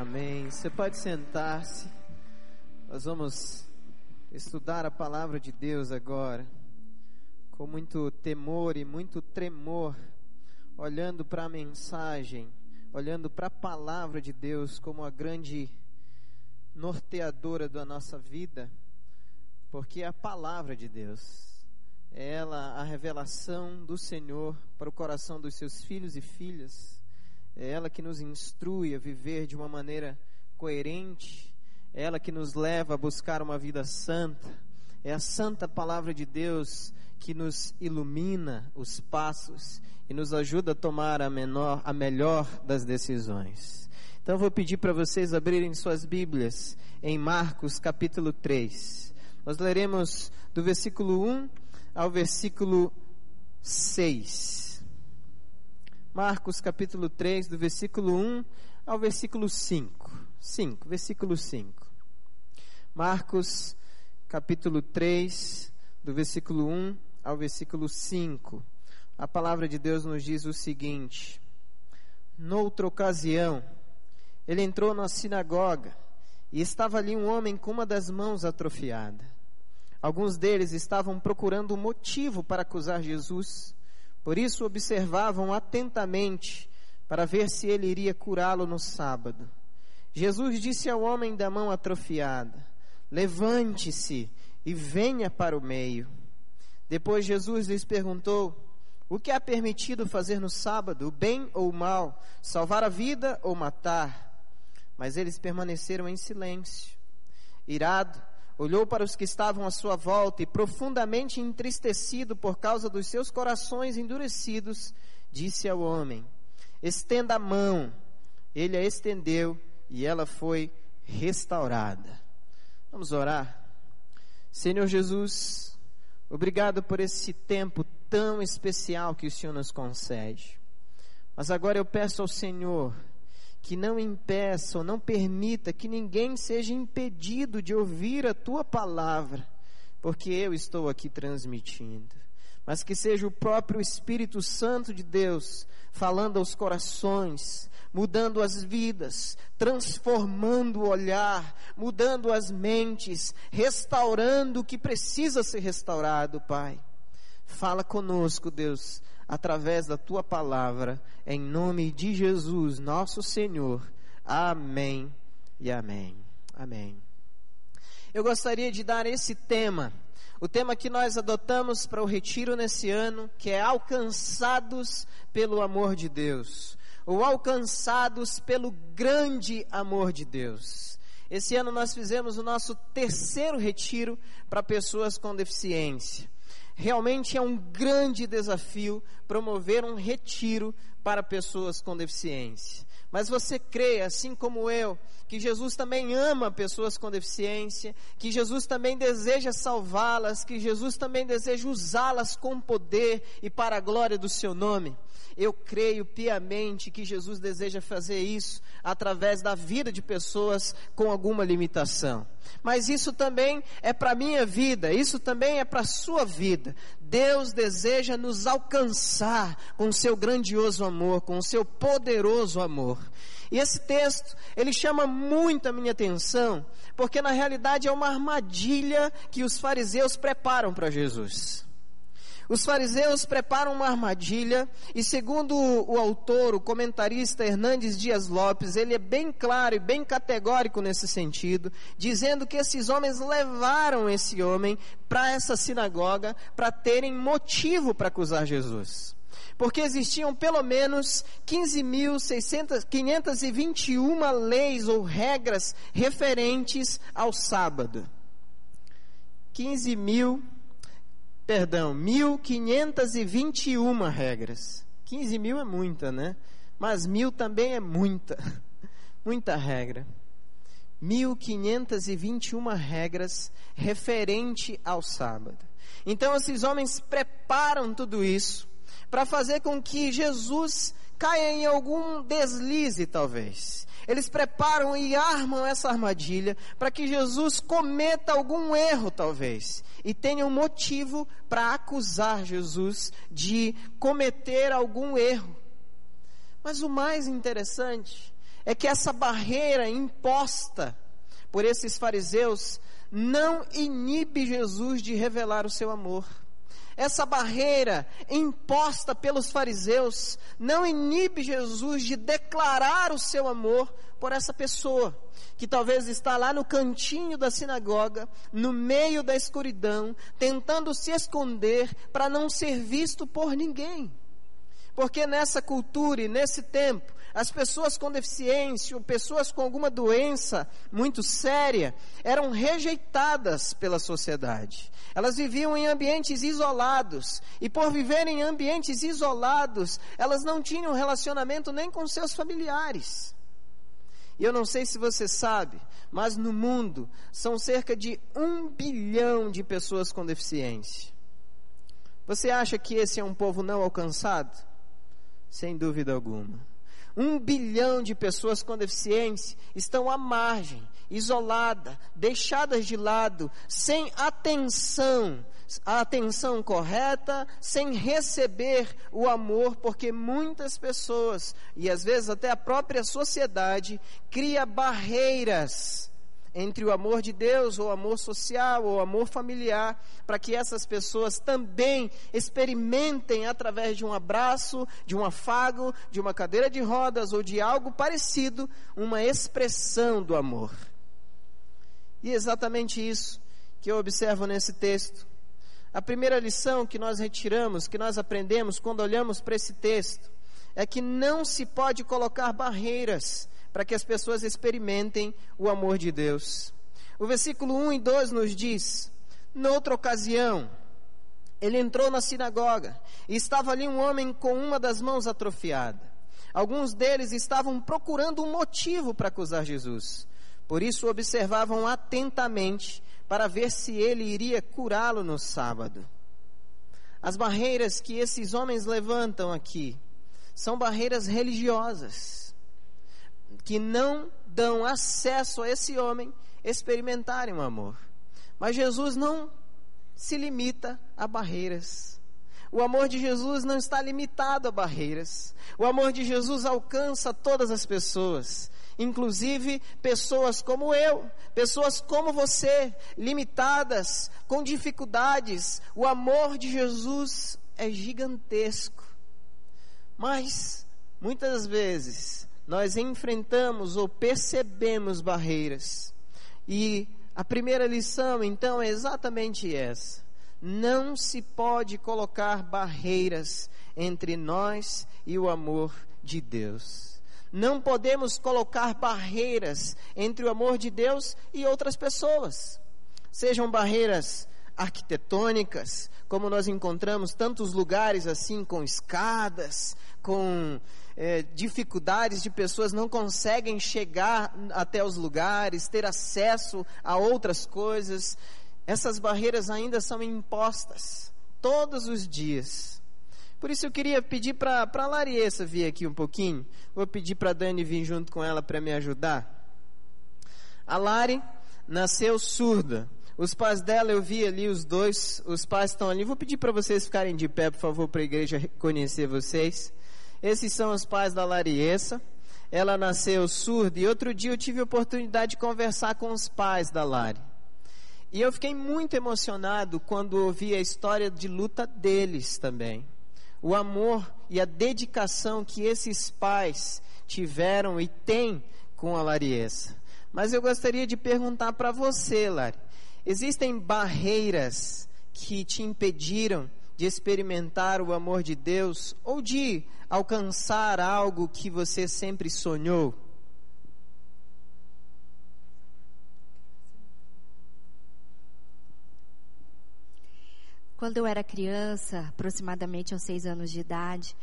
Amém. Você pode sentar-se. Nós vamos estudar a palavra de Deus agora, com muito temor e muito tremor, olhando para a mensagem, olhando para a palavra de Deus como a grande norteadora da nossa vida, porque é a palavra de Deus, é ela a revelação do Senhor para o coração dos seus filhos e filhas é ela que nos instrui a viver de uma maneira coerente, é ela que nos leva a buscar uma vida santa, é a santa palavra de Deus que nos ilumina os passos e nos ajuda a tomar a, menor, a melhor das decisões. Então eu vou pedir para vocês abrirem suas Bíblias em Marcos capítulo 3. Nós leremos do versículo 1 ao versículo 6. Marcos capítulo 3, do versículo 1 ao versículo 5. 5, versículo 5. Marcos capítulo 3, do versículo 1 ao versículo 5. A palavra de Deus nos diz o seguinte: Noutra ocasião, ele entrou na sinagoga e estava ali um homem com uma das mãos atrofiada. Alguns deles estavam procurando um motivo para acusar Jesus. Por isso observavam atentamente para ver se ele iria curá-lo no sábado. Jesus disse ao homem da mão atrofiada: Levante-se e venha para o meio. Depois Jesus lhes perguntou: O que é permitido fazer no sábado, o bem ou o mal, salvar a vida ou matar? Mas eles permaneceram em silêncio. Irado, olhou para os que estavam à sua volta e, profundamente entristecido por causa dos seus corações endurecidos, disse ao homem: Estenda a mão. Ele a estendeu e ela foi restaurada. Vamos orar. Senhor Jesus, obrigado por esse tempo tão especial que o Senhor nos concede. Mas agora eu peço ao Senhor que não impeça ou não permita que ninguém seja impedido de ouvir a tua palavra, porque eu estou aqui transmitindo. Mas que seja o próprio Espírito Santo de Deus falando aos corações, mudando as vidas, transformando o olhar, mudando as mentes, restaurando o que precisa ser restaurado, Pai. Fala conosco, Deus, através da tua palavra, em nome de Jesus, nosso Senhor. Amém e amém. Amém. Eu gostaria de dar esse tema, o tema que nós adotamos para o retiro nesse ano, que é alcançados pelo amor de Deus, ou alcançados pelo grande amor de Deus. Esse ano nós fizemos o nosso terceiro retiro para pessoas com deficiência. Realmente é um grande desafio promover um retiro para pessoas com deficiência. Mas você crê, assim como eu, que Jesus também ama pessoas com deficiência, que Jesus também deseja salvá-las, que Jesus também deseja usá-las com poder e para a glória do seu nome? Eu creio piamente que Jesus deseja fazer isso através da vida de pessoas com alguma limitação. Mas isso também é para minha vida, isso também é para sua vida. Deus deseja nos alcançar com o seu grandioso amor, com o seu poderoso amor. E esse texto, ele chama muito a minha atenção, porque na realidade é uma armadilha que os fariseus preparam para Jesus. Os fariseus preparam uma armadilha e segundo o autor, o comentarista Hernandes Dias Lopes, ele é bem claro e bem categórico nesse sentido, dizendo que esses homens levaram esse homem para essa sinagoga para terem motivo para acusar Jesus porque existiam pelo menos 15.521 leis ou regras referentes ao sábado. 15 mil perdão, 1521 regras. 15 mil é muita, né? Mas mil também é muita, muita regra. 1521 regras referente ao sábado. Então esses homens preparam tudo isso para fazer com que Jesus caia em algum deslize, talvez. Eles preparam e armam essa armadilha para que Jesus cometa algum erro, talvez, e tenha um motivo para acusar Jesus de cometer algum erro. Mas o mais interessante é que essa barreira imposta por esses fariseus não inibe Jesus de revelar o seu amor. Essa barreira imposta pelos fariseus não inibe Jesus de declarar o seu amor por essa pessoa, que talvez está lá no cantinho da sinagoga, no meio da escuridão, tentando se esconder para não ser visto por ninguém. Porque nessa cultura e nesse tempo, as pessoas com deficiência ou pessoas com alguma doença muito séria eram rejeitadas pela sociedade. Elas viviam em ambientes isolados e por viverem em ambientes isolados, elas não tinham relacionamento nem com seus familiares. E eu não sei se você sabe, mas no mundo são cerca de um bilhão de pessoas com deficiência. Você acha que esse é um povo não alcançado? Sem dúvida alguma. Um bilhão de pessoas com deficiência estão à margem, isolada, deixadas de lado, sem atenção, a atenção correta, sem receber o amor, porque muitas pessoas, e às vezes até a própria sociedade, cria barreiras entre o amor de Deus, ou amor social, ou amor familiar, para que essas pessoas também experimentem através de um abraço, de um afago, de uma cadeira de rodas ou de algo parecido, uma expressão do amor. E é exatamente isso que eu observo nesse texto. A primeira lição que nós retiramos, que nós aprendemos quando olhamos para esse texto, é que não se pode colocar barreiras para que as pessoas experimentem o amor de Deus. O versículo 1 e 2 nos diz: Noutra ocasião, ele entrou na sinagoga e estava ali um homem com uma das mãos atrofiada. Alguns deles estavam procurando um motivo para acusar Jesus. Por isso observavam atentamente para ver se ele iria curá-lo no sábado. As barreiras que esses homens levantam aqui são barreiras religiosas que não dão acesso a esse homem experimentarem o amor. Mas Jesus não se limita a barreiras. O amor de Jesus não está limitado a barreiras. O amor de Jesus alcança todas as pessoas, inclusive pessoas como eu, pessoas como você, limitadas, com dificuldades. O amor de Jesus é gigantesco. Mas, muitas vezes, nós enfrentamos ou percebemos barreiras. E a primeira lição, então, é exatamente essa. Não se pode colocar barreiras entre nós e o amor de Deus. Não podemos colocar barreiras entre o amor de Deus e outras pessoas. Sejam barreiras arquitetônicas, como nós encontramos tantos lugares assim, com escadas, com é, dificuldades de pessoas não conseguem chegar até os lugares, ter acesso a outras coisas. Essas barreiras ainda são impostas todos os dias. Por isso eu queria pedir para a Lariessa vir aqui um pouquinho. Vou pedir para a Dani vir junto com ela para me ajudar. A Lari nasceu surda. Os pais dela, eu vi ali os dois, os pais estão ali. Vou pedir para vocês ficarem de pé, por favor, para a igreja reconhecer vocês. Esses são os pais da Lariessa. Ela nasceu surda e outro dia eu tive a oportunidade de conversar com os pais da Lari. E eu fiquei muito emocionado quando ouvi a história de luta deles também. O amor e a dedicação que esses pais tiveram e têm com a Lariessa. Mas eu gostaria de perguntar para você, Lari. Existem barreiras que te impediram de experimentar o amor de Deus ou de alcançar algo que você sempre sonhou? Quando eu era criança, aproximadamente aos seis anos de idade,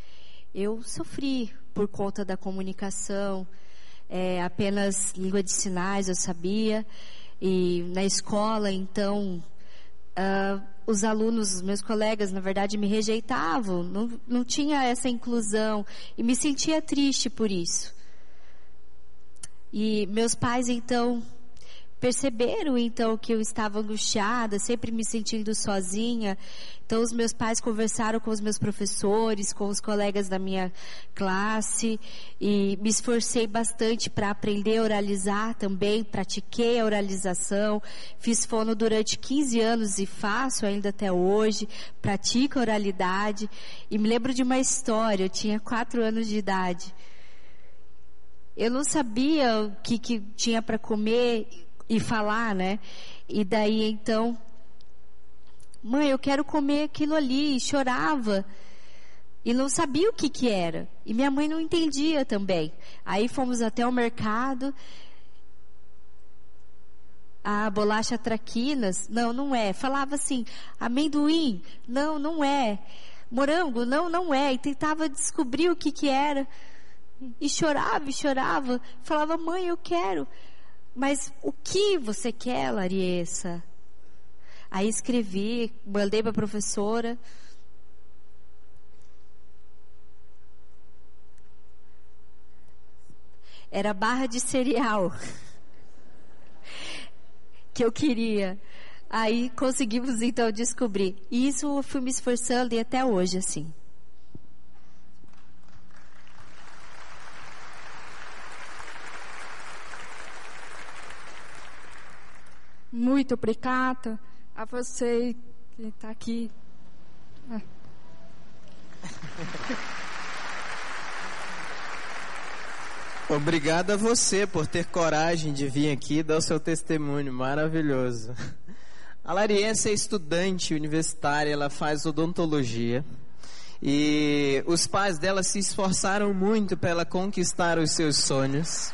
eu sofri por conta da comunicação, é, apenas língua de sinais eu sabia, e na escola, então, uh, os alunos, meus colegas, na verdade, me rejeitavam, não, não tinha essa inclusão. E me sentia triste por isso. E meus pais, então, perceberam então que eu estava angustiada, sempre me sentindo sozinha. Então os meus pais conversaram com os meus professores, com os colegas da minha classe e me esforcei bastante para aprender a oralizar também, pratiquei a oralização, fiz fono durante 15 anos e faço ainda até hoje, pratico a oralidade e me lembro de uma história, eu tinha 4 anos de idade. Eu não sabia o que, que tinha para comer e falar, né? E daí então, mãe, eu quero comer aquilo ali, e chorava. E não sabia o que que era. E minha mãe não entendia também. Aí fomos até o mercado. A bolacha traquinas, não, não é. Falava assim, amendoim, não, não é. Morango, não, não é. E tentava descobrir o que que era. E chorava, e chorava. Falava, mãe, eu quero. Mas o que você quer, Lariessa? Aí escrevi, mandei para a professora. Era barra de cereal que eu queria. Aí conseguimos então descobrir. E isso eu fui me esforçando e até hoje assim. Muito obrigada a você que está aqui. Ah. Obrigado a você por ter coragem de vir aqui e dar o seu testemunho maravilhoso. A Lariense é estudante universitária, ela faz odontologia. E os pais dela se esforçaram muito para ela conquistar os seus sonhos.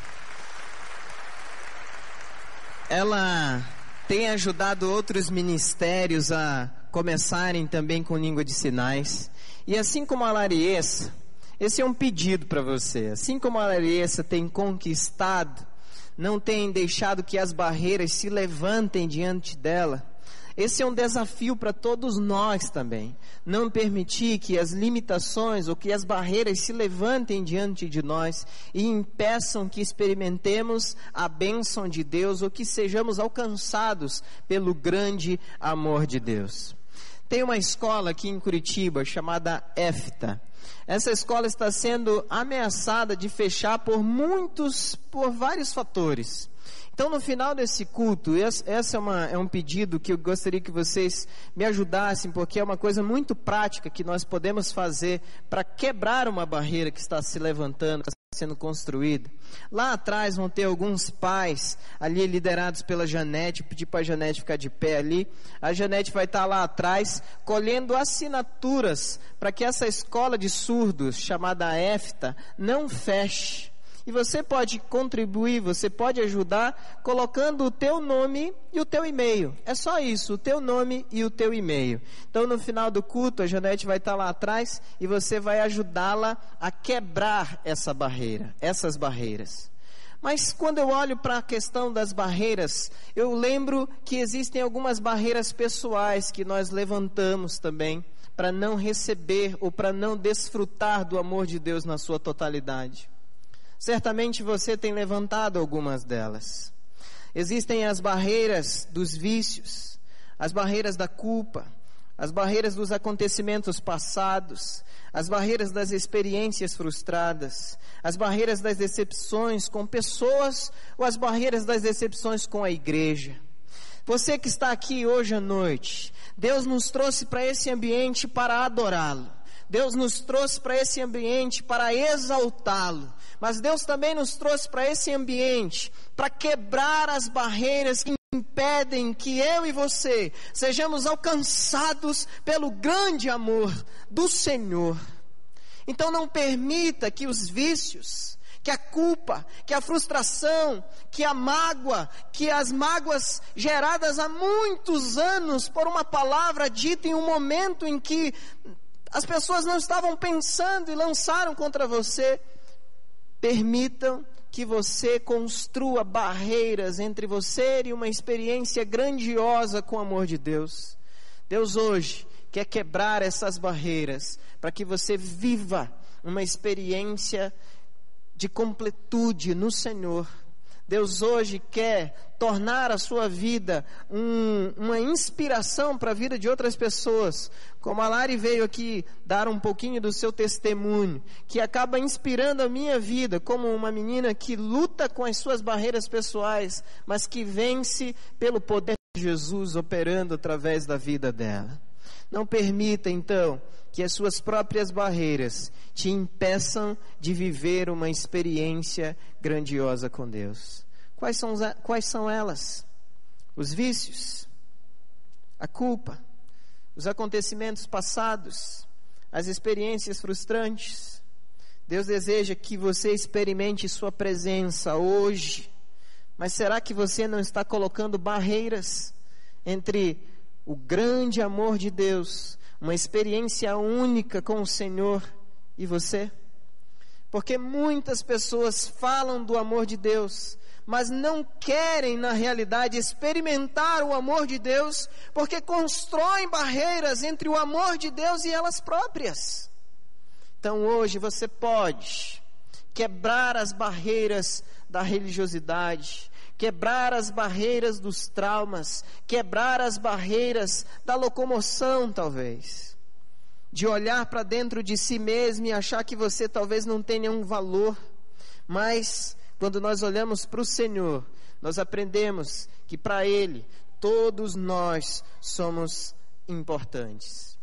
Ela tem ajudado outros ministérios a começarem também com língua de sinais. E assim como a Lariessa, esse é um pedido para você. Assim como a Lariessa tem conquistado, não tem deixado que as barreiras se levantem diante dela, esse é um desafio para todos nós também. Não permitir que as limitações ou que as barreiras se levantem diante de nós e impeçam que experimentemos a bênção de Deus ou que sejamos alcançados pelo grande amor de Deus. Tem uma escola aqui em Curitiba chamada EFTA. Essa escola está sendo ameaçada de fechar por muitos, por vários fatores. Então, no final desse culto, esse é, uma, é um pedido que eu gostaria que vocês me ajudassem, porque é uma coisa muito prática que nós podemos fazer para quebrar uma barreira que está se levantando, está sendo construída. Lá atrás vão ter alguns pais ali liderados pela Janete, pedir para a Janete ficar de pé ali. A Janete vai estar lá atrás colhendo assinaturas para que essa escola de surdos chamada EFTA não feche. E você pode contribuir, você pode ajudar colocando o teu nome e o teu e-mail. É só isso, o teu nome e o teu e-mail. Então no final do culto, a Janete vai estar lá atrás e você vai ajudá-la a quebrar essa barreira, essas barreiras. Mas quando eu olho para a questão das barreiras, eu lembro que existem algumas barreiras pessoais que nós levantamos também para não receber ou para não desfrutar do amor de Deus na sua totalidade. Certamente você tem levantado algumas delas. Existem as barreiras dos vícios, as barreiras da culpa, as barreiras dos acontecimentos passados, as barreiras das experiências frustradas, as barreiras das decepções com pessoas ou as barreiras das decepções com a igreja. Você que está aqui hoje à noite, Deus nos trouxe para esse ambiente para adorá-lo. Deus nos trouxe para esse ambiente para exaltá-lo, mas Deus também nos trouxe para esse ambiente para quebrar as barreiras que impedem que eu e você sejamos alcançados pelo grande amor do Senhor. Então não permita que os vícios, que a culpa, que a frustração, que a mágoa, que as mágoas geradas há muitos anos por uma palavra dita em um momento em que as pessoas não estavam pensando e lançaram contra você. Permitam que você construa barreiras entre você e uma experiência grandiosa com o amor de Deus. Deus hoje quer quebrar essas barreiras para que você viva uma experiência de completude no Senhor Deus hoje quer tornar a sua vida um, uma inspiração para a vida de outras pessoas. Como a Lari veio aqui dar um pouquinho do seu testemunho, que acaba inspirando a minha vida como uma menina que luta com as suas barreiras pessoais, mas que vence pelo poder de Jesus operando através da vida dela. Não permita, então, que as suas próprias barreiras te impeçam de viver uma experiência grandiosa com Deus. Quais são, quais são elas? Os vícios, a culpa, os acontecimentos passados, as experiências frustrantes. Deus deseja que você experimente Sua presença hoje, mas será que você não está colocando barreiras entre o grande amor de Deus, uma experiência única com o Senhor e você? Porque muitas pessoas falam do amor de Deus, mas não querem, na realidade, experimentar o amor de Deus, porque constroem barreiras entre o amor de Deus e elas próprias. Então hoje você pode quebrar as barreiras da religiosidade, quebrar as barreiras dos traumas, quebrar as barreiras da locomoção, talvez. De olhar para dentro de si mesmo e achar que você talvez não tenha um valor, mas quando nós olhamos para o Senhor, nós aprendemos que para Ele todos nós somos importantes.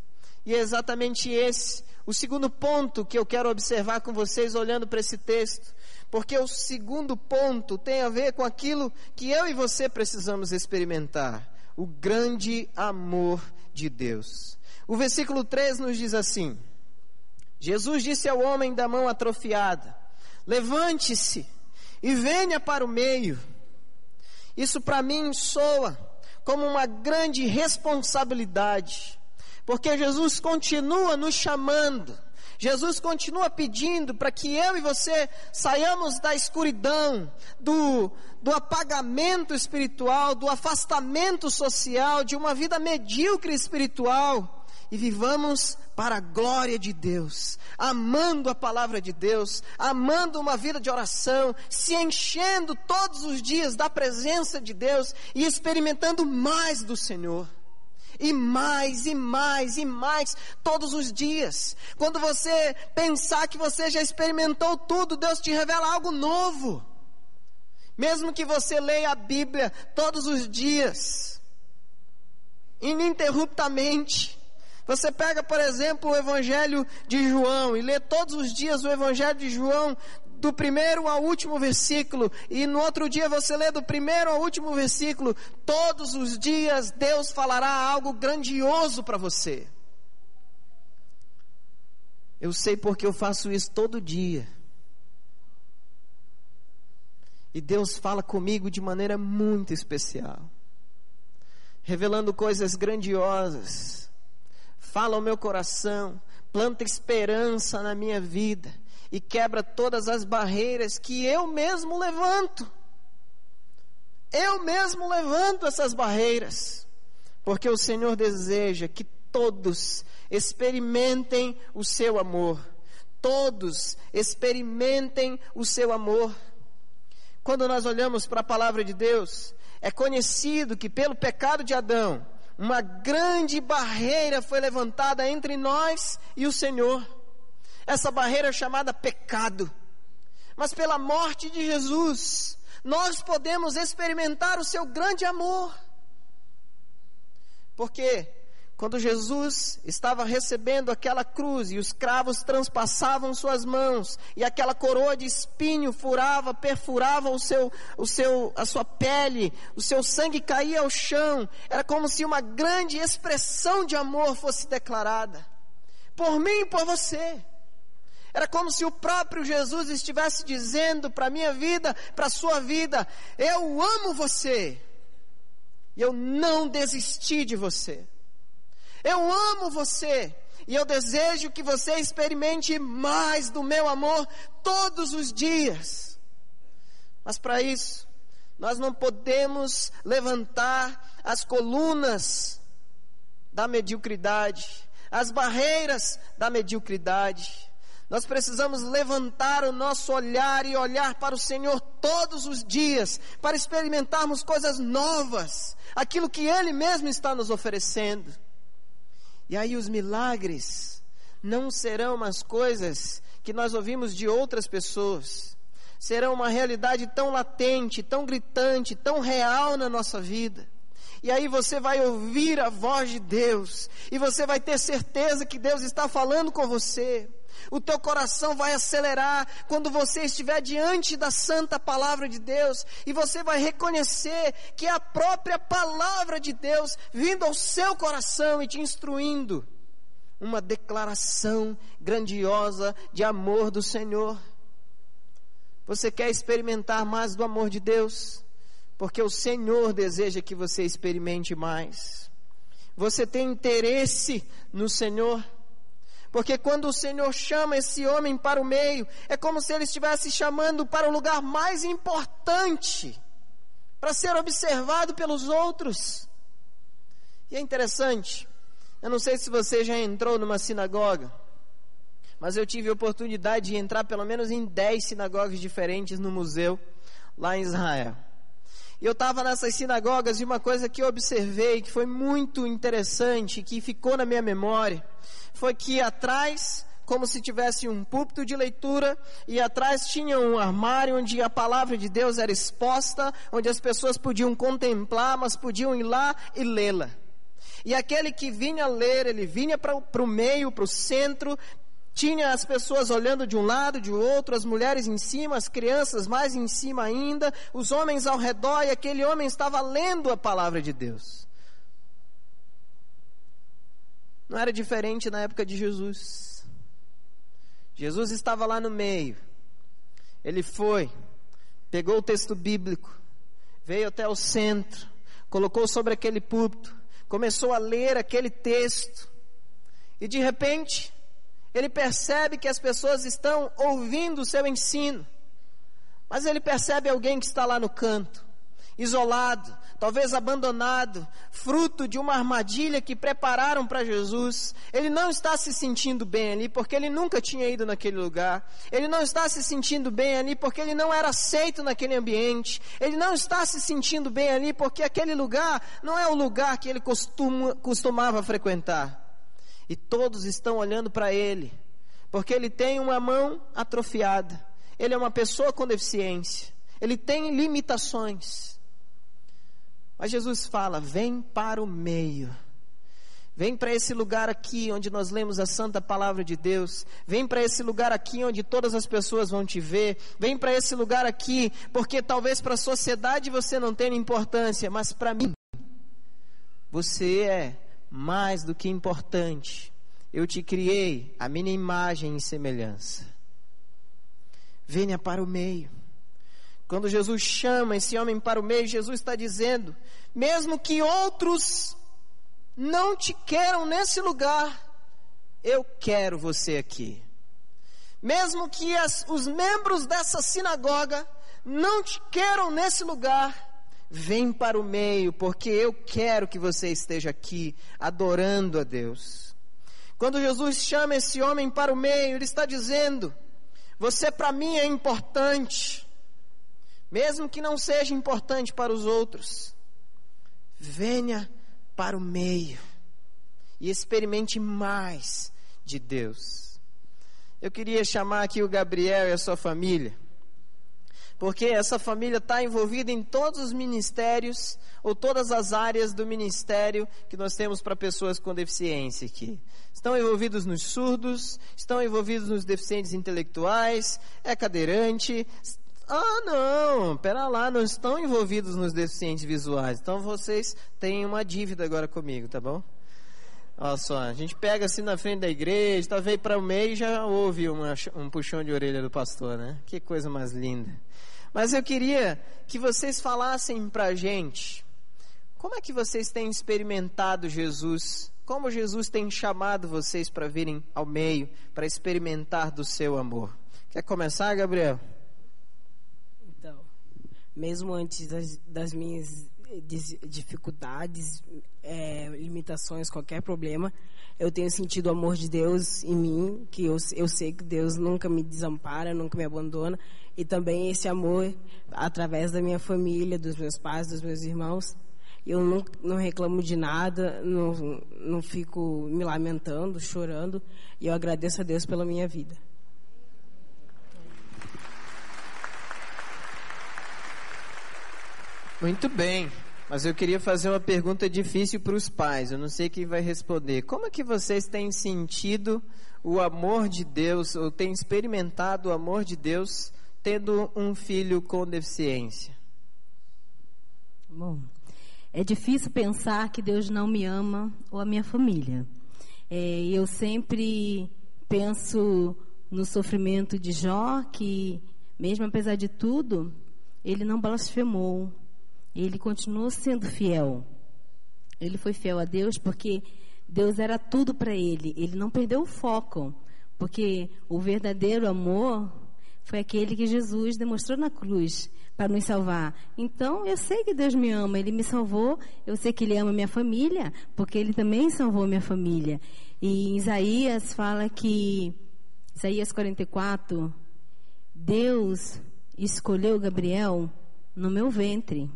E é exatamente esse o segundo ponto que eu quero observar com vocês olhando para esse texto. Porque o segundo ponto tem a ver com aquilo que eu e você precisamos experimentar: o grande amor de Deus. O versículo 3 nos diz assim: Jesus disse ao homem da mão atrofiada: Levante-se e venha para o meio. Isso para mim soa como uma grande responsabilidade, porque Jesus continua nos chamando Jesus continua pedindo para que eu e você saiamos da escuridão, do, do apagamento espiritual, do afastamento social, de uma vida medíocre espiritual e vivamos para a glória de Deus, amando a palavra de Deus, amando uma vida de oração, se enchendo todos os dias da presença de Deus e experimentando mais do Senhor e mais, e mais, e mais, todos os dias. Quando você pensar que você já experimentou tudo, Deus te revela algo novo. Mesmo que você leia a Bíblia todos os dias, ininterruptamente. Você pega, por exemplo, o Evangelho de João e lê todos os dias o Evangelho de João, do primeiro ao último versículo, e no outro dia você lê do primeiro ao último versículo, todos os dias Deus falará algo grandioso para você. Eu sei porque eu faço isso todo dia. E Deus fala comigo de maneira muito especial, revelando coisas grandiosas. Fala ao meu coração, planta esperança na minha vida e quebra todas as barreiras que eu mesmo levanto. Eu mesmo levanto essas barreiras, porque o Senhor deseja que todos experimentem o seu amor. Todos experimentem o seu amor. Quando nós olhamos para a palavra de Deus, é conhecido que pelo pecado de Adão, uma grande barreira foi levantada entre nós e o Senhor essa barreira chamada pecado. Mas pela morte de Jesus, nós podemos experimentar o seu grande amor. Porque quando Jesus estava recebendo aquela cruz e os cravos transpassavam suas mãos e aquela coroa de espinho furava, perfurava o seu, o seu, a sua pele, o seu sangue caía ao chão, era como se uma grande expressão de amor fosse declarada por mim e por você. Era como se o próprio Jesus estivesse dizendo para a minha vida, para a sua vida: Eu amo você, e eu não desisti de você. Eu amo você, e eu desejo que você experimente mais do meu amor todos os dias. Mas para isso, nós não podemos levantar as colunas da mediocridade, as barreiras da mediocridade nós precisamos levantar o nosso olhar e olhar para o Senhor todos os dias para experimentarmos coisas novas, aquilo que Ele mesmo está nos oferecendo. E aí os milagres não serão umas coisas que nós ouvimos de outras pessoas, serão uma realidade tão latente, tão gritante, tão real na nossa vida. E aí você vai ouvir a voz de Deus, e você vai ter certeza que Deus está falando com você. O teu coração vai acelerar quando você estiver diante da santa palavra de Deus e você vai reconhecer que é a própria palavra de Deus vindo ao seu coração e te instruindo. Uma declaração grandiosa de amor do Senhor. Você quer experimentar mais do amor de Deus? Porque o Senhor deseja que você experimente mais. Você tem interesse no Senhor? Porque quando o Senhor chama esse homem para o meio, é como se ele estivesse chamando para o lugar mais importante, para ser observado pelos outros. E é interessante, eu não sei se você já entrou numa sinagoga, mas eu tive a oportunidade de entrar pelo menos em 10 sinagogas diferentes no museu, lá em Israel. Eu estava nessas sinagogas e uma coisa que eu observei que foi muito interessante, que ficou na minha memória, foi que atrás, como se tivesse um púlpito de leitura, e atrás tinha um armário onde a palavra de Deus era exposta, onde as pessoas podiam contemplar, mas podiam ir lá e lê-la. E aquele que vinha ler, ele vinha para o meio, para o centro, tinha as pessoas olhando de um lado, de outro, as mulheres em cima, as crianças mais em cima ainda, os homens ao redor, e aquele homem estava lendo a palavra de Deus. Não era diferente na época de Jesus. Jesus estava lá no meio. Ele foi, pegou o texto bíblico, veio até o centro, colocou sobre aquele púlpito, começou a ler aquele texto, e de repente, ele percebe que as pessoas estão ouvindo o seu ensino, mas ele percebe alguém que está lá no canto, isolado, talvez abandonado, fruto de uma armadilha que prepararam para Jesus. Ele não está se sentindo bem ali porque ele nunca tinha ido naquele lugar. Ele não está se sentindo bem ali porque ele não era aceito naquele ambiente. Ele não está se sentindo bem ali porque aquele lugar não é o lugar que ele costuma, costumava frequentar e todos estão olhando para ele, porque ele tem uma mão atrofiada, ele é uma pessoa com deficiência, ele tem limitações. Mas Jesus fala: vem para o meio. Vem para esse lugar aqui onde nós lemos a santa palavra de Deus. Vem para esse lugar aqui onde todas as pessoas vão te ver. Vem para esse lugar aqui, porque talvez para a sociedade você não tenha importância, mas para mim você é mais do que importante. Eu te criei a minha imagem e semelhança. Venha para o meio. Quando Jesus chama esse homem para o meio, Jesus está dizendo: mesmo que outros não te queiram nesse lugar, eu quero você aqui. Mesmo que as, os membros dessa sinagoga não te queiram nesse lugar, Vem para o meio, porque eu quero que você esteja aqui adorando a Deus. Quando Jesus chama esse homem para o meio, ele está dizendo: Você para mim é importante, mesmo que não seja importante para os outros. Venha para o meio e experimente mais de Deus. Eu queria chamar aqui o Gabriel e a sua família porque essa família está envolvida em todos os ministérios ou todas as áreas do ministério que nós temos para pessoas com deficiência aqui. Estão envolvidos nos surdos, estão envolvidos nos deficientes intelectuais, é cadeirante. Ah, não, pera lá, não estão envolvidos nos deficientes visuais. Então vocês têm uma dívida agora comigo, tá bom? Olha só, a gente pega assim na frente da igreja, tá veio para o meio e já ouve uma, um puxão de orelha do pastor, né? Que coisa mais linda. Mas eu queria que vocês falassem para a gente como é que vocês têm experimentado Jesus, como Jesus tem chamado vocês para virem ao meio, para experimentar do seu amor. Quer começar, Gabriel? Então, mesmo antes das, das minhas dificuldades, é, limitações, qualquer problema, eu tenho sentido o amor de Deus em mim, que eu, eu sei que Deus nunca me desampara, nunca me abandona, e também esse amor através da minha família, dos meus pais, dos meus irmãos. Eu não, não reclamo de nada, não, não fico me lamentando, chorando, e eu agradeço a Deus pela minha vida. Muito bem, mas eu queria fazer uma pergunta difícil para os pais. Eu não sei quem vai responder. Como é que vocês têm sentido o amor de Deus, ou têm experimentado o amor de Deus tendo um filho com deficiência? Bom, é difícil pensar que Deus não me ama ou a minha família. É, eu sempre penso no sofrimento de Jó, que, mesmo apesar de tudo, ele não blasfemou, ele continuou sendo fiel. Ele foi fiel a Deus porque Deus era tudo para ele. Ele não perdeu o foco, porque o verdadeiro amor foi aquele que Jesus demonstrou na cruz para nos salvar. Então, eu sei que Deus me ama, Ele me salvou, eu sei que Ele ama minha família, porque Ele também salvou minha família. E Isaías fala que, Isaías 44, Deus escolheu Gabriel no meu ventre.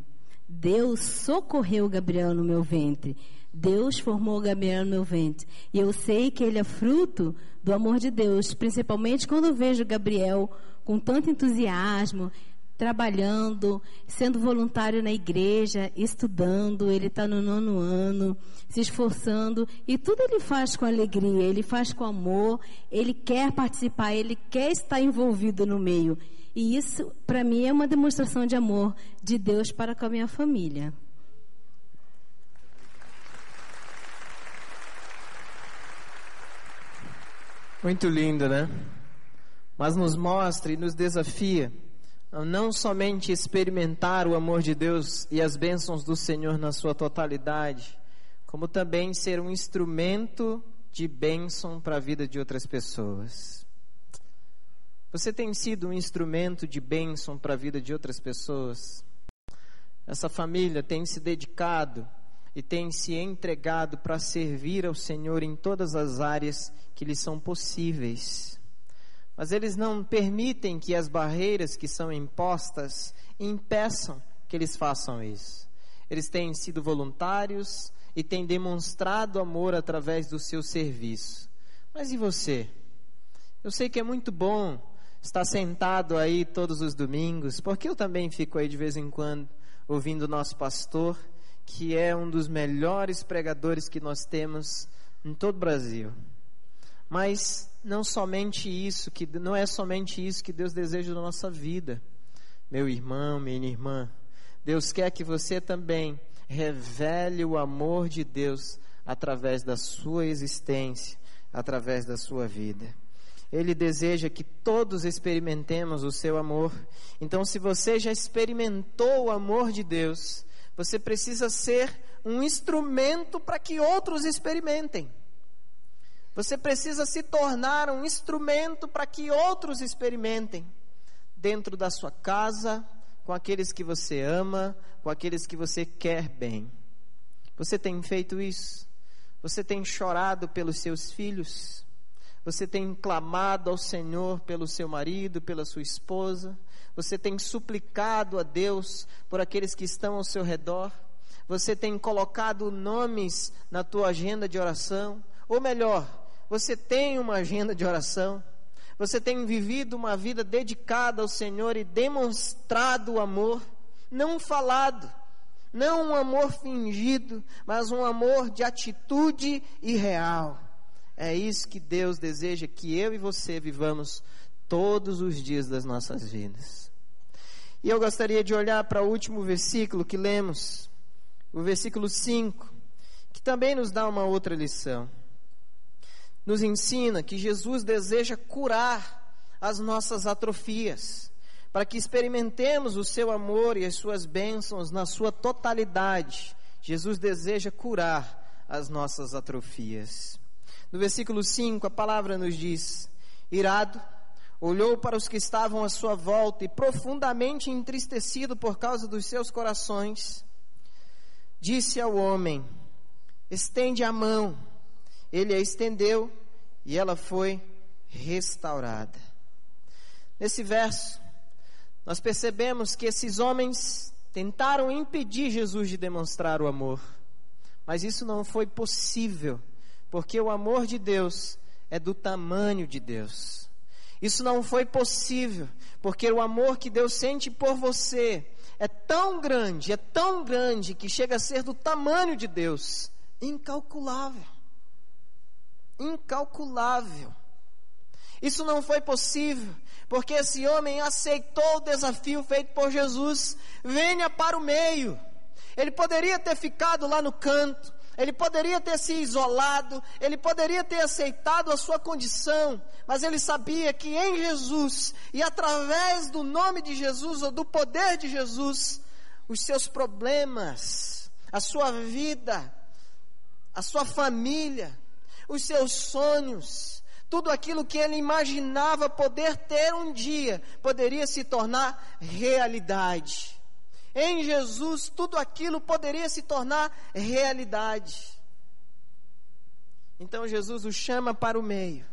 Deus socorreu Gabriel no meu ventre. Deus formou Gabriel no meu ventre. E eu sei que ele é fruto do amor de Deus, principalmente quando eu vejo Gabriel com tanto entusiasmo, trabalhando, sendo voluntário na igreja, estudando, ele está no nono ano, se esforçando, e tudo ele faz com alegria, ele faz com amor, ele quer participar, ele quer estar envolvido no meio. E isso, para mim, é uma demonstração de amor de Deus para com a minha família. Muito lindo, né? Mas nos mostra e nos desafia a não somente experimentar o amor de Deus e as bênçãos do Senhor na sua totalidade, como também ser um instrumento de bênção para a vida de outras pessoas. Você tem sido um instrumento de bênção para a vida de outras pessoas? Essa família tem se dedicado e tem se entregado para servir ao Senhor em todas as áreas que lhes são possíveis. Mas eles não permitem que as barreiras que são impostas impeçam que eles façam isso. Eles têm sido voluntários e têm demonstrado amor através do seu serviço. Mas e você? Eu sei que é muito bom está sentado aí todos os domingos, porque eu também fico aí de vez em quando ouvindo o nosso pastor, que é um dos melhores pregadores que nós temos em todo o Brasil. Mas não somente isso, que não é somente isso que Deus deseja na nossa vida. Meu irmão, minha irmã, Deus quer que você também revele o amor de Deus através da sua existência, através da sua vida. Ele deseja que todos experimentemos o seu amor. Então, se você já experimentou o amor de Deus, você precisa ser um instrumento para que outros experimentem. Você precisa se tornar um instrumento para que outros experimentem. Dentro da sua casa, com aqueles que você ama, com aqueles que você quer bem. Você tem feito isso? Você tem chorado pelos seus filhos? Você tem clamado ao Senhor pelo seu marido, pela sua esposa. Você tem suplicado a Deus por aqueles que estão ao seu redor. Você tem colocado nomes na tua agenda de oração. Ou melhor, você tem uma agenda de oração. Você tem vivido uma vida dedicada ao Senhor e demonstrado o amor, não falado, não um amor fingido, mas um amor de atitude e real. É isso que Deus deseja que eu e você vivamos todos os dias das nossas vidas. E eu gostaria de olhar para o último versículo que lemos, o versículo 5, que também nos dá uma outra lição. Nos ensina que Jesus deseja curar as nossas atrofias, para que experimentemos o seu amor e as suas bênçãos na sua totalidade. Jesus deseja curar as nossas atrofias. No versículo 5, a palavra nos diz: Irado, olhou para os que estavam à sua volta e, profundamente entristecido por causa dos seus corações, disse ao homem: Estende a mão. Ele a estendeu e ela foi restaurada. Nesse verso, nós percebemos que esses homens tentaram impedir Jesus de demonstrar o amor, mas isso não foi possível, porque o amor de Deus é do tamanho de Deus. Isso não foi possível, porque o amor que Deus sente por você é tão grande, é tão grande que chega a ser do tamanho de Deus, incalculável. Incalculável. Isso não foi possível, porque esse homem aceitou o desafio feito por Jesus: venha para o meio. Ele poderia ter ficado lá no canto, ele poderia ter se isolado, ele poderia ter aceitado a sua condição, mas ele sabia que em Jesus e através do nome de Jesus ou do poder de Jesus, os seus problemas, a sua vida, a sua família, os seus sonhos, tudo aquilo que ele imaginava poder ter um dia, poderia se tornar realidade. Em Jesus, tudo aquilo poderia se tornar realidade. Então Jesus o chama para o meio.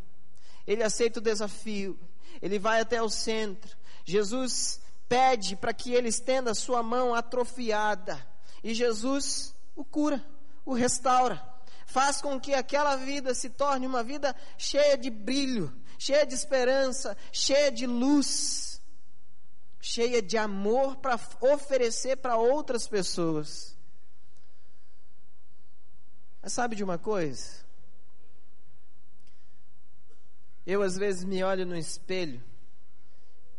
Ele aceita o desafio. Ele vai até o centro. Jesus pede para que ele estenda a sua mão atrofiada. E Jesus o cura, o restaura. Faz com que aquela vida se torne uma vida cheia de brilho, cheia de esperança, cheia de luz cheia de amor para oferecer para outras pessoas. Mas sabe de uma coisa? Eu às vezes me olho no espelho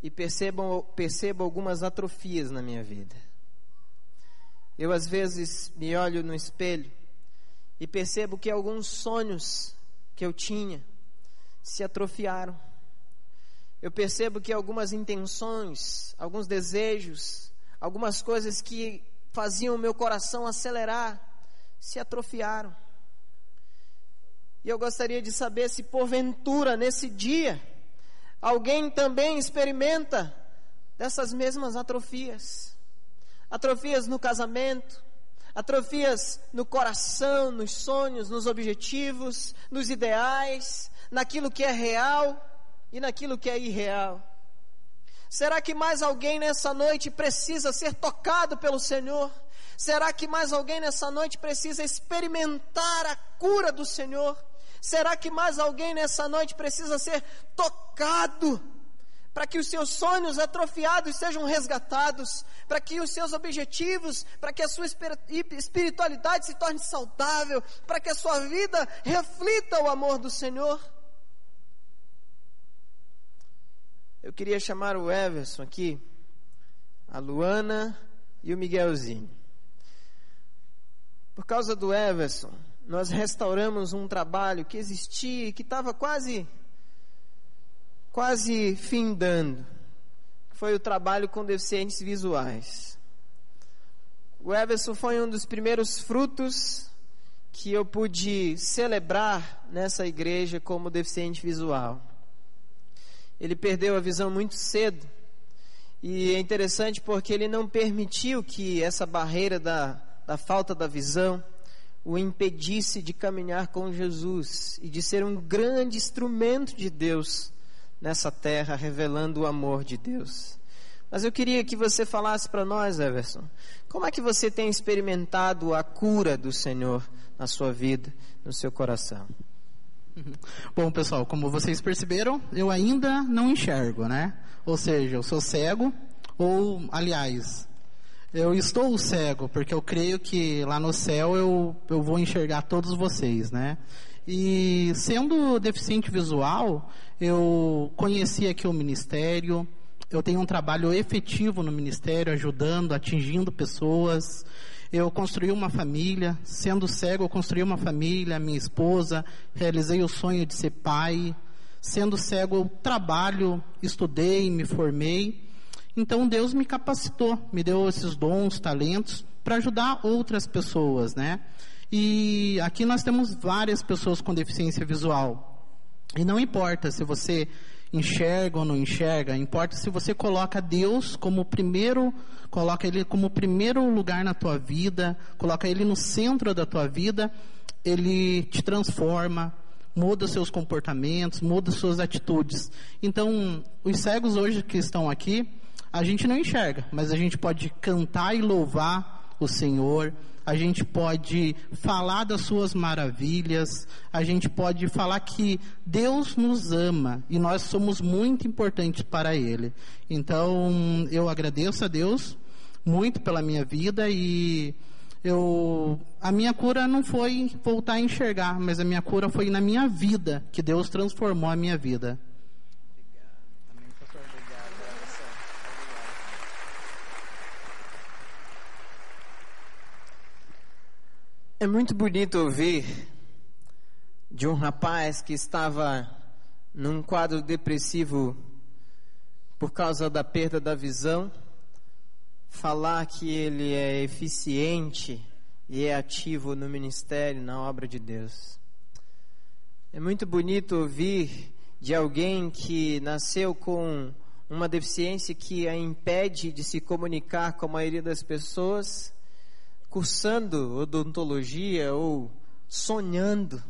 e percebo, percebo algumas atrofias na minha vida. Eu às vezes me olho no espelho e percebo que alguns sonhos que eu tinha se atrofiaram eu percebo que algumas intenções, alguns desejos, algumas coisas que faziam o meu coração acelerar, se atrofiaram. E eu gostaria de saber se porventura nesse dia alguém também experimenta dessas mesmas atrofias. Atrofias no casamento, atrofias no coração, nos sonhos, nos objetivos, nos ideais, naquilo que é real e naquilo que é irreal? Será que mais alguém nessa noite precisa ser tocado pelo Senhor? Será que mais alguém nessa noite precisa experimentar a cura do Senhor? Será que mais alguém nessa noite precisa ser tocado para que os seus sonhos atrofiados sejam resgatados, para que os seus objetivos, para que a sua espiritualidade se torne saudável, para que a sua vida reflita o amor do Senhor? Eu queria chamar o Everson aqui, a Luana e o Miguelzinho. Por causa do Everson, nós restauramos um trabalho que existia e que estava quase quase findando. Foi o trabalho com deficientes visuais. O Everson foi um dos primeiros frutos que eu pude celebrar nessa igreja como deficiente visual ele perdeu a visão muito cedo. E é interessante porque ele não permitiu que essa barreira da, da falta da visão o impedisse de caminhar com Jesus e de ser um grande instrumento de Deus nessa terra, revelando o amor de Deus. Mas eu queria que você falasse para nós, Everson, como é que você tem experimentado a cura do Senhor na sua vida, no seu coração? Bom, pessoal, como vocês perceberam, eu ainda não enxergo, né? Ou seja, eu sou cego, ou, aliás, eu estou cego, porque eu creio que lá no céu eu, eu vou enxergar todos vocês, né? E sendo deficiente visual, eu conheci aqui o ministério, eu tenho um trabalho efetivo no ministério, ajudando, atingindo pessoas. Eu construí uma família, sendo cego, eu construí uma família, minha esposa, realizei o sonho de ser pai. Sendo cego, eu trabalho, estudei, me formei. Então Deus me capacitou, me deu esses dons, talentos para ajudar outras pessoas, né? E aqui nós temos várias pessoas com deficiência visual. E não importa se você enxerga ou não enxerga, importa se você coloca Deus como primeiro, coloca Ele como primeiro lugar na tua vida, coloca Ele no centro da tua vida, Ele te transforma, muda seus comportamentos, muda suas atitudes. Então, os cegos hoje que estão aqui, a gente não enxerga, mas a gente pode cantar e louvar o Senhor, a gente pode falar das suas maravilhas, a gente pode falar que Deus nos ama e nós somos muito importantes para Ele. Então, eu agradeço a Deus muito pela minha vida e eu a minha cura não foi voltar a enxergar, mas a minha cura foi na minha vida, que Deus transformou a minha vida. É muito bonito ouvir de um rapaz que estava num quadro depressivo por causa da perda da visão, falar que ele é eficiente e é ativo no ministério, na obra de Deus. É muito bonito ouvir de alguém que nasceu com uma deficiência que a impede de se comunicar com a maioria das pessoas cursando odontologia ou sonhando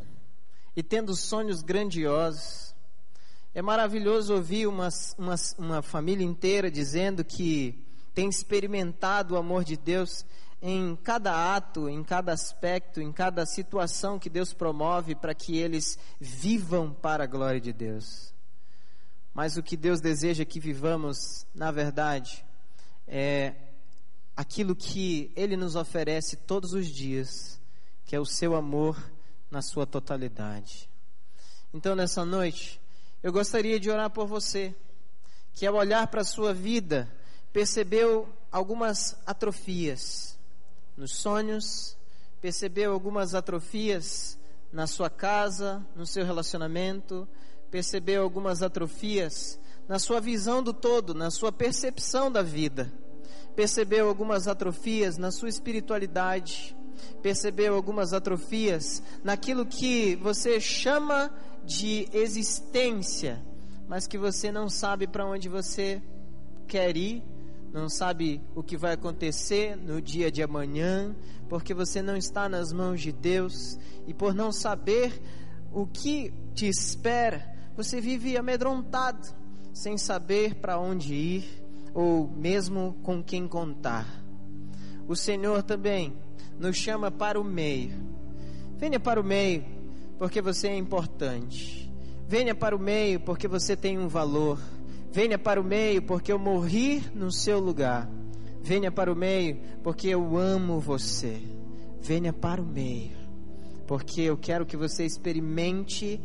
e tendo sonhos grandiosos. É maravilhoso ouvir uma, uma, uma família inteira dizendo que tem experimentado o amor de Deus em cada ato, em cada aspecto, em cada situação que Deus promove para que eles vivam para a glória de Deus. Mas o que Deus deseja que vivamos, na verdade, é aquilo que Ele nos oferece todos os dias, que é o seu amor na sua totalidade. Então, nessa noite, eu gostaria de orar por você, que ao olhar para a sua vida, percebeu algumas atrofias nos sonhos, percebeu algumas atrofias na sua casa, no seu relacionamento, percebeu algumas atrofias na sua visão do todo, na sua percepção da vida percebeu algumas atrofias na sua espiritualidade, percebeu algumas atrofias naquilo que você chama de existência, mas que você não sabe para onde você quer ir, não sabe o que vai acontecer no dia de amanhã, porque você não está nas mãos de Deus e por não saber o que te espera, você vive amedrontado, sem saber para onde ir ou mesmo com quem contar. O Senhor também nos chama para o meio. Venha para o meio, porque você é importante. Venha para o meio, porque você tem um valor. Venha para o meio, porque eu morri no seu lugar. Venha para o meio, porque eu amo você. Venha para o meio, porque eu quero que você experimente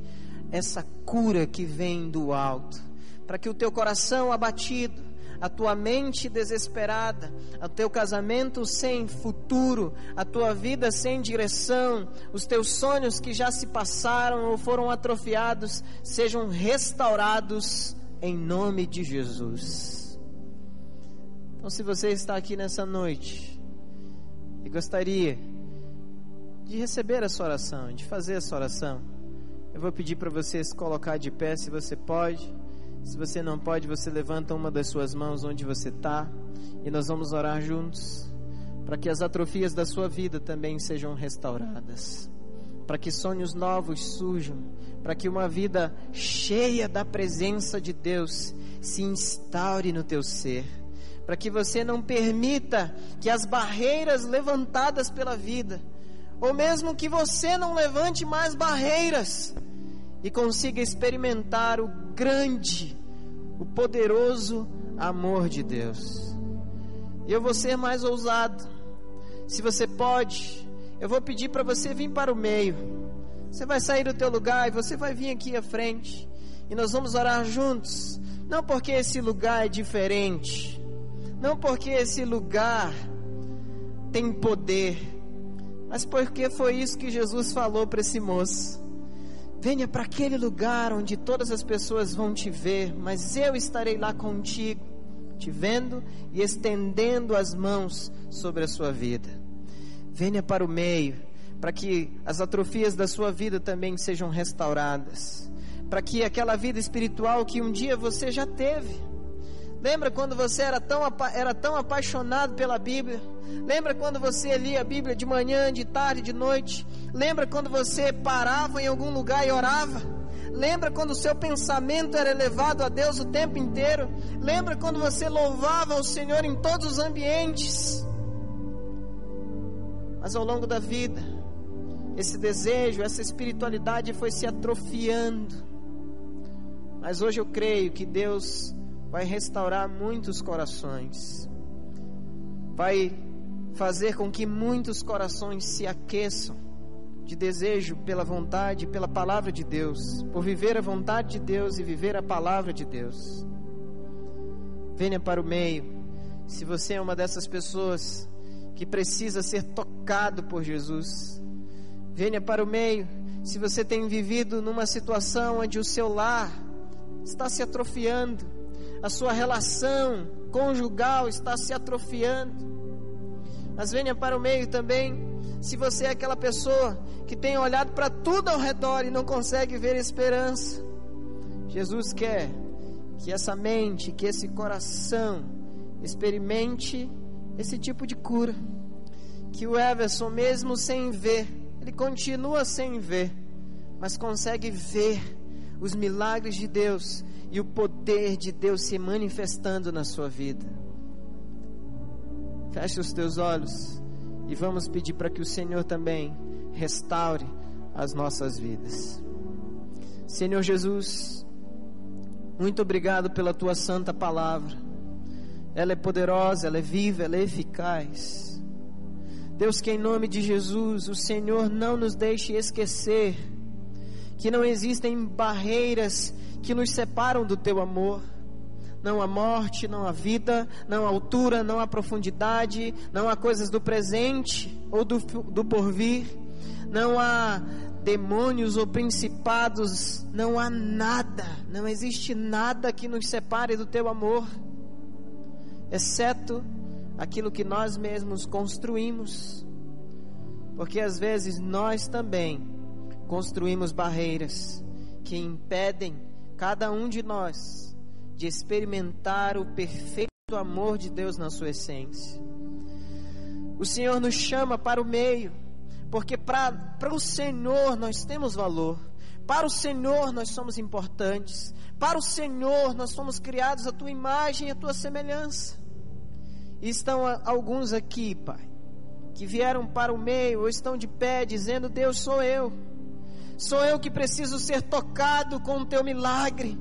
essa cura que vem do alto, para que o teu coração abatido, a tua mente desesperada, o teu casamento sem futuro, a tua vida sem direção, os teus sonhos que já se passaram ou foram atrofiados, sejam restaurados em nome de Jesus. Então, se você está aqui nessa noite e gostaria de receber a sua oração, de fazer a sua oração, eu vou pedir para você se colocar de pé, se você pode. Se você não pode, você levanta uma das suas mãos onde você está e nós vamos orar juntos para que as atrofias da sua vida também sejam restauradas, para que sonhos novos surjam, para que uma vida cheia da presença de Deus se instaure no teu ser, para que você não permita que as barreiras levantadas pela vida, ou mesmo que você não levante mais barreiras, e consiga experimentar o grande, o poderoso amor de Deus. Eu vou ser mais ousado. Se você pode, eu vou pedir para você vir para o meio. Você vai sair do teu lugar e você vai vir aqui à frente. E nós vamos orar juntos. Não porque esse lugar é diferente. Não porque esse lugar tem poder. Mas porque foi isso que Jesus falou para esse moço. Venha para aquele lugar onde todas as pessoas vão te ver, mas eu estarei lá contigo, te vendo e estendendo as mãos sobre a sua vida. Venha para o meio, para que as atrofias da sua vida também sejam restauradas, para que aquela vida espiritual que um dia você já teve. Lembra quando você era tão, era tão apaixonado pela Bíblia? Lembra quando você lia a Bíblia de manhã, de tarde, de noite? Lembra quando você parava em algum lugar e orava? Lembra quando o seu pensamento era elevado a Deus o tempo inteiro? Lembra quando você louvava o Senhor em todos os ambientes? Mas ao longo da vida, esse desejo, essa espiritualidade foi se atrofiando. Mas hoje eu creio que Deus vai restaurar muitos corações, vai fazer com que muitos corações se aqueçam de desejo pela vontade, pela palavra de Deus, por viver a vontade de Deus e viver a palavra de Deus. Venha para o meio, se você é uma dessas pessoas que precisa ser tocado por Jesus. Venha para o meio, se você tem vivido numa situação onde o seu lar está se atrofiando, a sua relação conjugal está se atrofiando. Mas venha para o meio também, se você é aquela pessoa que tem olhado para tudo ao redor e não consegue ver esperança. Jesus quer que essa mente, que esse coração experimente esse tipo de cura. Que o Everson, mesmo sem ver, ele continua sem ver, mas consegue ver os milagres de Deus e o poder de Deus se manifestando na sua vida. Feche os teus olhos e vamos pedir para que o Senhor também restaure as nossas vidas. Senhor Jesus, muito obrigado pela tua santa palavra. Ela é poderosa, ela é viva, ela é eficaz. Deus, que em nome de Jesus, o Senhor não nos deixe esquecer que não existem barreiras que nos separam do teu amor. Não há morte, não há vida, não há altura, não há profundidade, não há coisas do presente ou do, do porvir, não há demônios ou principados, não há nada, não existe nada que nos separe do teu amor, exceto aquilo que nós mesmos construímos, porque às vezes nós também construímos barreiras que impedem cada um de nós de experimentar o perfeito amor de Deus na sua essência. O Senhor nos chama para o meio, porque para o Senhor nós temos valor, para o Senhor nós somos importantes, para o Senhor nós somos criados à tua imagem e à tua semelhança. E estão alguns aqui, Pai, que vieram para o meio ou estão de pé dizendo: Deus, sou eu. Sou eu que preciso ser tocado com o teu milagre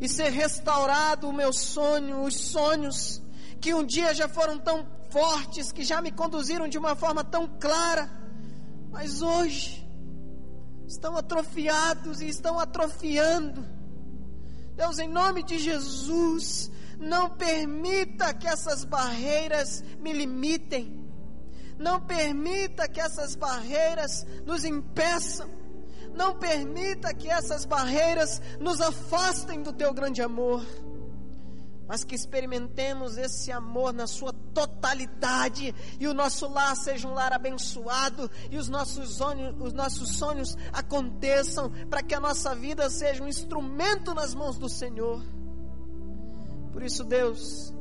e ser restaurado o meu sonho, os sonhos que um dia já foram tão fortes, que já me conduziram de uma forma tão clara, mas hoje estão atrofiados e estão atrofiando. Deus, em nome de Jesus, não permita que essas barreiras me limitem. Não permita que essas barreiras nos impeçam. Não permita que essas barreiras nos afastem do teu grande amor, mas que experimentemos esse amor na sua totalidade e o nosso lar seja um lar abençoado e os nossos sonhos, os nossos sonhos aconteçam para que a nossa vida seja um instrumento nas mãos do Senhor. Por isso, Deus,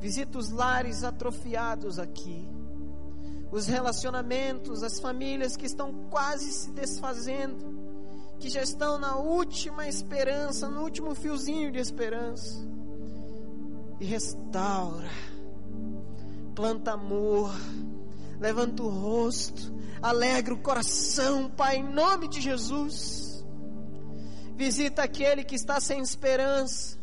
visita os lares atrofiados aqui os relacionamentos, as famílias que estão quase se desfazendo, que já estão na última esperança, no último fiozinho de esperança. E restaura, planta amor, levanta o rosto, alegra o coração, Pai, em nome de Jesus. Visita aquele que está sem esperança,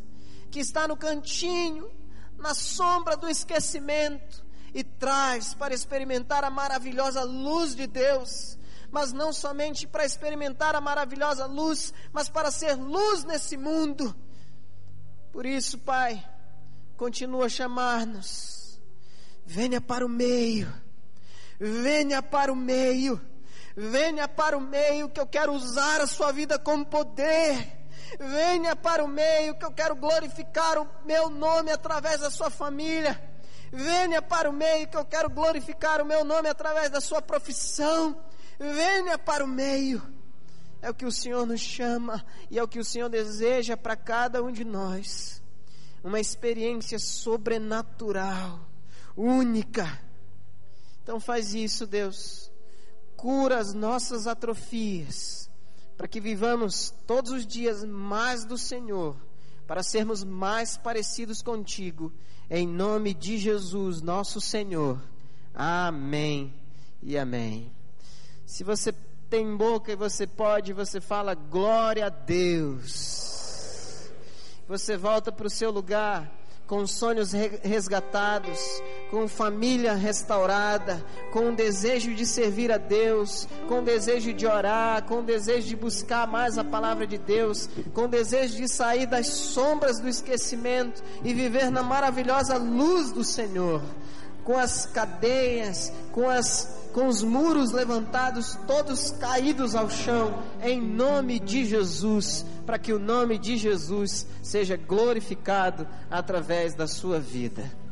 que está no cantinho, na sombra do esquecimento, e traz para experimentar a maravilhosa luz de Deus, mas não somente para experimentar a maravilhosa luz, mas para ser luz nesse mundo. Por isso, Pai, continua a chamar-nos. Venha para o meio. Venha para o meio. Venha para o meio que eu quero usar a sua vida como poder. Venha para o meio que eu quero glorificar o meu nome através da sua família. Venha para o meio que eu quero glorificar o meu nome através da sua profissão. Venha para o meio é o que o Senhor nos chama e é o que o Senhor deseja para cada um de nós. Uma experiência sobrenatural, única. Então faz isso, Deus. Cura as nossas atrofias, para que vivamos todos os dias mais do Senhor, para sermos mais parecidos contigo. Em nome de Jesus, nosso Senhor. Amém e amém. Se você tem boca e você pode, você fala glória a Deus. Você volta para o seu lugar com sonhos resgatados, com família restaurada, com o desejo de servir a Deus, com o desejo de orar, com o desejo de buscar mais a palavra de Deus, com o desejo de sair das sombras do esquecimento e viver na maravilhosa luz do Senhor com as cadeias, com, as, com os muros levantados, todos caídos ao chão, em nome de Jesus, para que o nome de Jesus seja glorificado através da sua vida.